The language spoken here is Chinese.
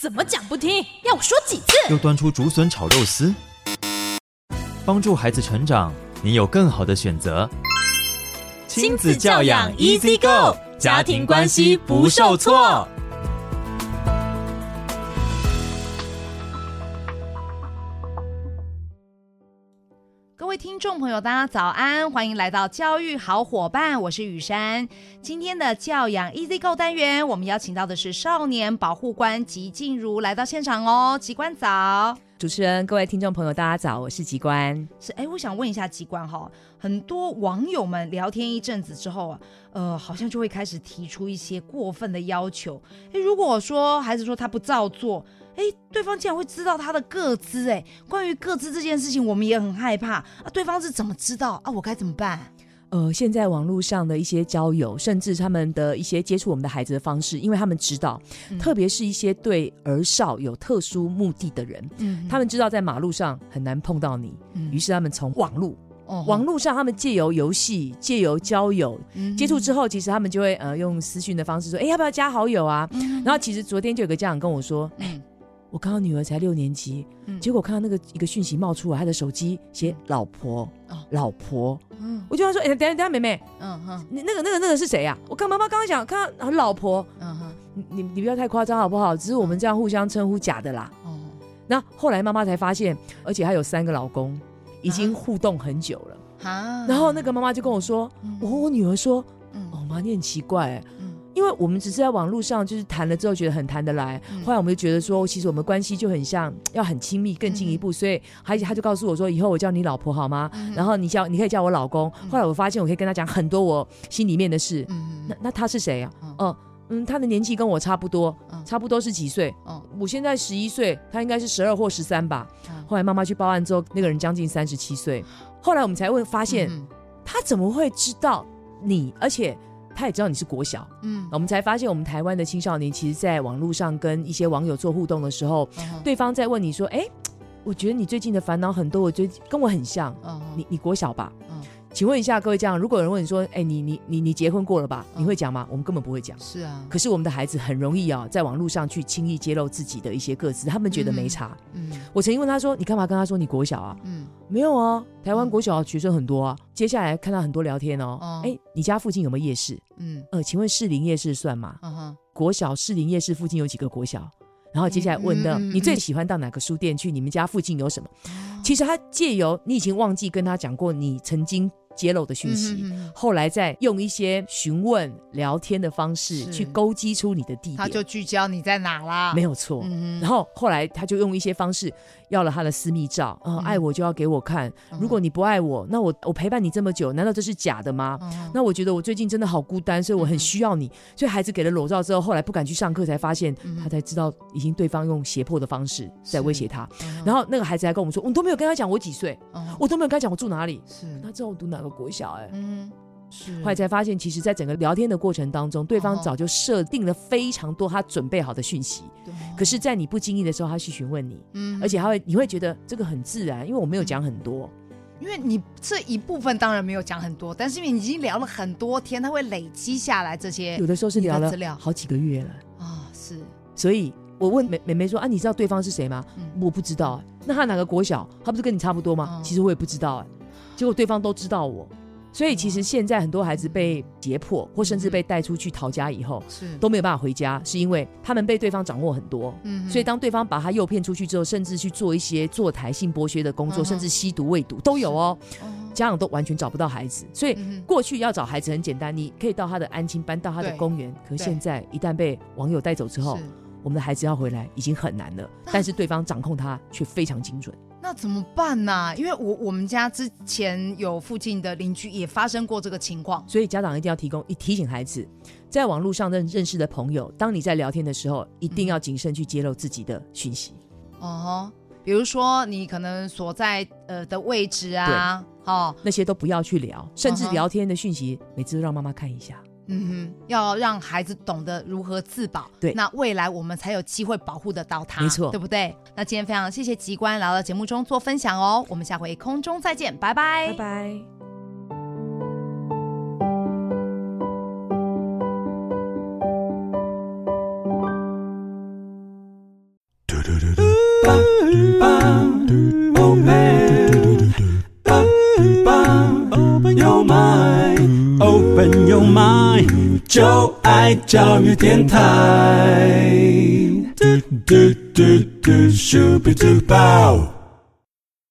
怎么讲不听？要我说几次？又端出竹笋炒肉丝，帮助孩子成长，你有更好的选择。亲子教养 Easy Go，家庭关系不受挫。各位听众朋友，大家早安，欢迎来到教育好伙伴，我是雨珊。今天的教养 Easy Go 单元，我们邀请到的是少年保护官吉静茹来到现场哦。吉官早，主持人，各位听众朋友，大家早，我是吉官。是哎，我想问一下吉官哈，很多网友们聊天一阵子之后啊，呃，好像就会开始提出一些过分的要求。哎，如果说孩子说他不照做。哎，对方竟然会知道他的个资哎！关于个资这件事情，我们也很害怕啊。对方是怎么知道啊？我该怎么办？呃，现在网络上的一些交友，甚至他们的一些接触我们的孩子的方式，因为他们知道，嗯、特别是一些对儿少有特殊目的的人，嗯，他们知道在马路上很难碰到你，嗯、于是他们从网络，哦、网络上他们借由游戏、借由交友、嗯、接触之后，其实他们就会呃用私讯的方式说，哎，要不要加好友啊？嗯、然后其实昨天就有个家长跟我说，嗯。我刚刚女儿才六年级，嗯、结果看到那个一个讯息冒出来，她的手机写“老婆”，哦、老婆，嗯，我就要说，哎、欸，等下等下，妹妹，嗯哼，你那个那个那个是谁呀、啊？我看妈妈刚刚讲看到老婆，嗯哼，你你不要太夸张好不好？只是我们这样互相称呼假的啦。哦，那后来妈妈才发现，而且还有三个老公，已经互动很久了。啊，然后那个妈妈就跟我说，嗯、我我女儿说，嗯、哦妈，你很奇怪、欸。因为我们只是在网络上就是谈了之后觉得很谈得来，嗯、后来我们就觉得说，其实我们关系就很像，要很亲密，更进一步，嗯、所以他他就告诉我说，以后我叫你老婆好吗？嗯、然后你叫你可以叫我老公。嗯、后来我发现我可以跟他讲很多我心里面的事。嗯、那那他是谁啊？哦、嗯，嗯，他的年纪跟我差不多，嗯、差不多是几岁？嗯、我现在十一岁，他应该是十二或十三吧。嗯、后来妈妈去报案之后，那个人将近三十七岁。后来我们才会，发现、嗯、他怎么会知道你？而且。他也知道你是国小，嗯，我们才发现，我们台湾的青少年其实，在网络上跟一些网友做互动的时候，嗯、对方在问你说：“哎，我觉得你最近的烦恼很多，我觉得跟我很像，嗯、你你国小吧？”嗯请问一下各位家长，如果有人问你说：“哎、欸，你你你你结婚过了吧？”你会讲吗？我们根本不会讲。是啊。可是我们的孩子很容易啊，在网络上去轻易揭露自己的一些个资，他们觉得没差。嗯。嗯，我曾经问他说：“你干嘛跟他说你国小啊？”嗯。没有啊，台湾国小学生很多啊。嗯、接下来看到很多聊天哦。哎、嗯，你家附近有没有夜市？嗯。呃，请问士林夜市算吗？嗯哼。国小士林夜市附近有几个国小？然后接下来问的，嗯嗯嗯、你最喜欢到哪个书店去？你们家附近有什么？嗯、其实他借由你已经忘记跟他讲过，你曾经。揭露的讯息，后来再用一些询问、聊天的方式去勾稽出你的地点，他就聚焦你在哪啦，没有错。嗯、然后后来他就用一些方式要了他的私密照，呃、嗯，爱我就要给我看，如果你不爱我，那我我陪伴你这么久，难道这是假的吗？嗯、那我觉得我最近真的好孤单，所以我很需要你。嗯、所以孩子给了裸照之后，后来不敢去上课，才发现他才知道已经对方用胁迫的方式在威胁他。嗯、然后那个孩子还跟我们说，我都没有跟他讲我几岁，嗯、我都没有跟他讲我住哪里，是。他知道我读哪个。国小哎，嗯，是，后来才发现，其实，在整个聊天的过程当中，对方早就设定了非常多他准备好的讯息。对，可是，在你不经意的时候，他去询问你，嗯，而且他会，你会觉得这个很自然，因为我没有讲很多，因为你这一部分当然没有讲很多，但是因为你已经聊了很多天，他会累积下来这些，有的时候是聊了好几个月了啊，是，所以我问美美眉说啊，你知道对方是谁吗？嗯我不知道，那他哪个国小？他不是跟你差不多吗？其实我也不知道哎。结果对方都知道我，所以其实现在很多孩子被胁迫，或甚至被带出去逃家以后，是都没有办法回家，是因为他们被对方掌握很多。嗯，所以当对方把他诱骗出去之后，甚至去做一些坐台性剥削的工作，嗯、甚至吸毒喂毒都有哦。嗯、家长都完全找不到孩子，所以过去要找孩子很简单，你可以到他的安亲班，到他的公园。可是现在一旦被网友带走之后，我们的孩子要回来已经很难了。但是对方掌控他却非常精准。那怎么办呢、啊？因为我我们家之前有附近的邻居也发生过这个情况，所以家长一定要提供一提醒孩子，在网络上认认识的朋友，当你在聊天的时候，一定要谨慎去揭露自己的讯息。哦、嗯，比如说你可能所在呃的位置啊，哦，那些都不要去聊，甚至聊天的讯息，每次都让妈妈看一下。嗯哼，要让孩子懂得如何自保，对，那未来我们才有机会保护得到他，没错，对不对？那今天非常谢谢吉官来到节目中做分享哦，我们下回空中再见，拜拜，拜拜。用 myjoy 教育电台。嘟嘟嘟嘟 super du bow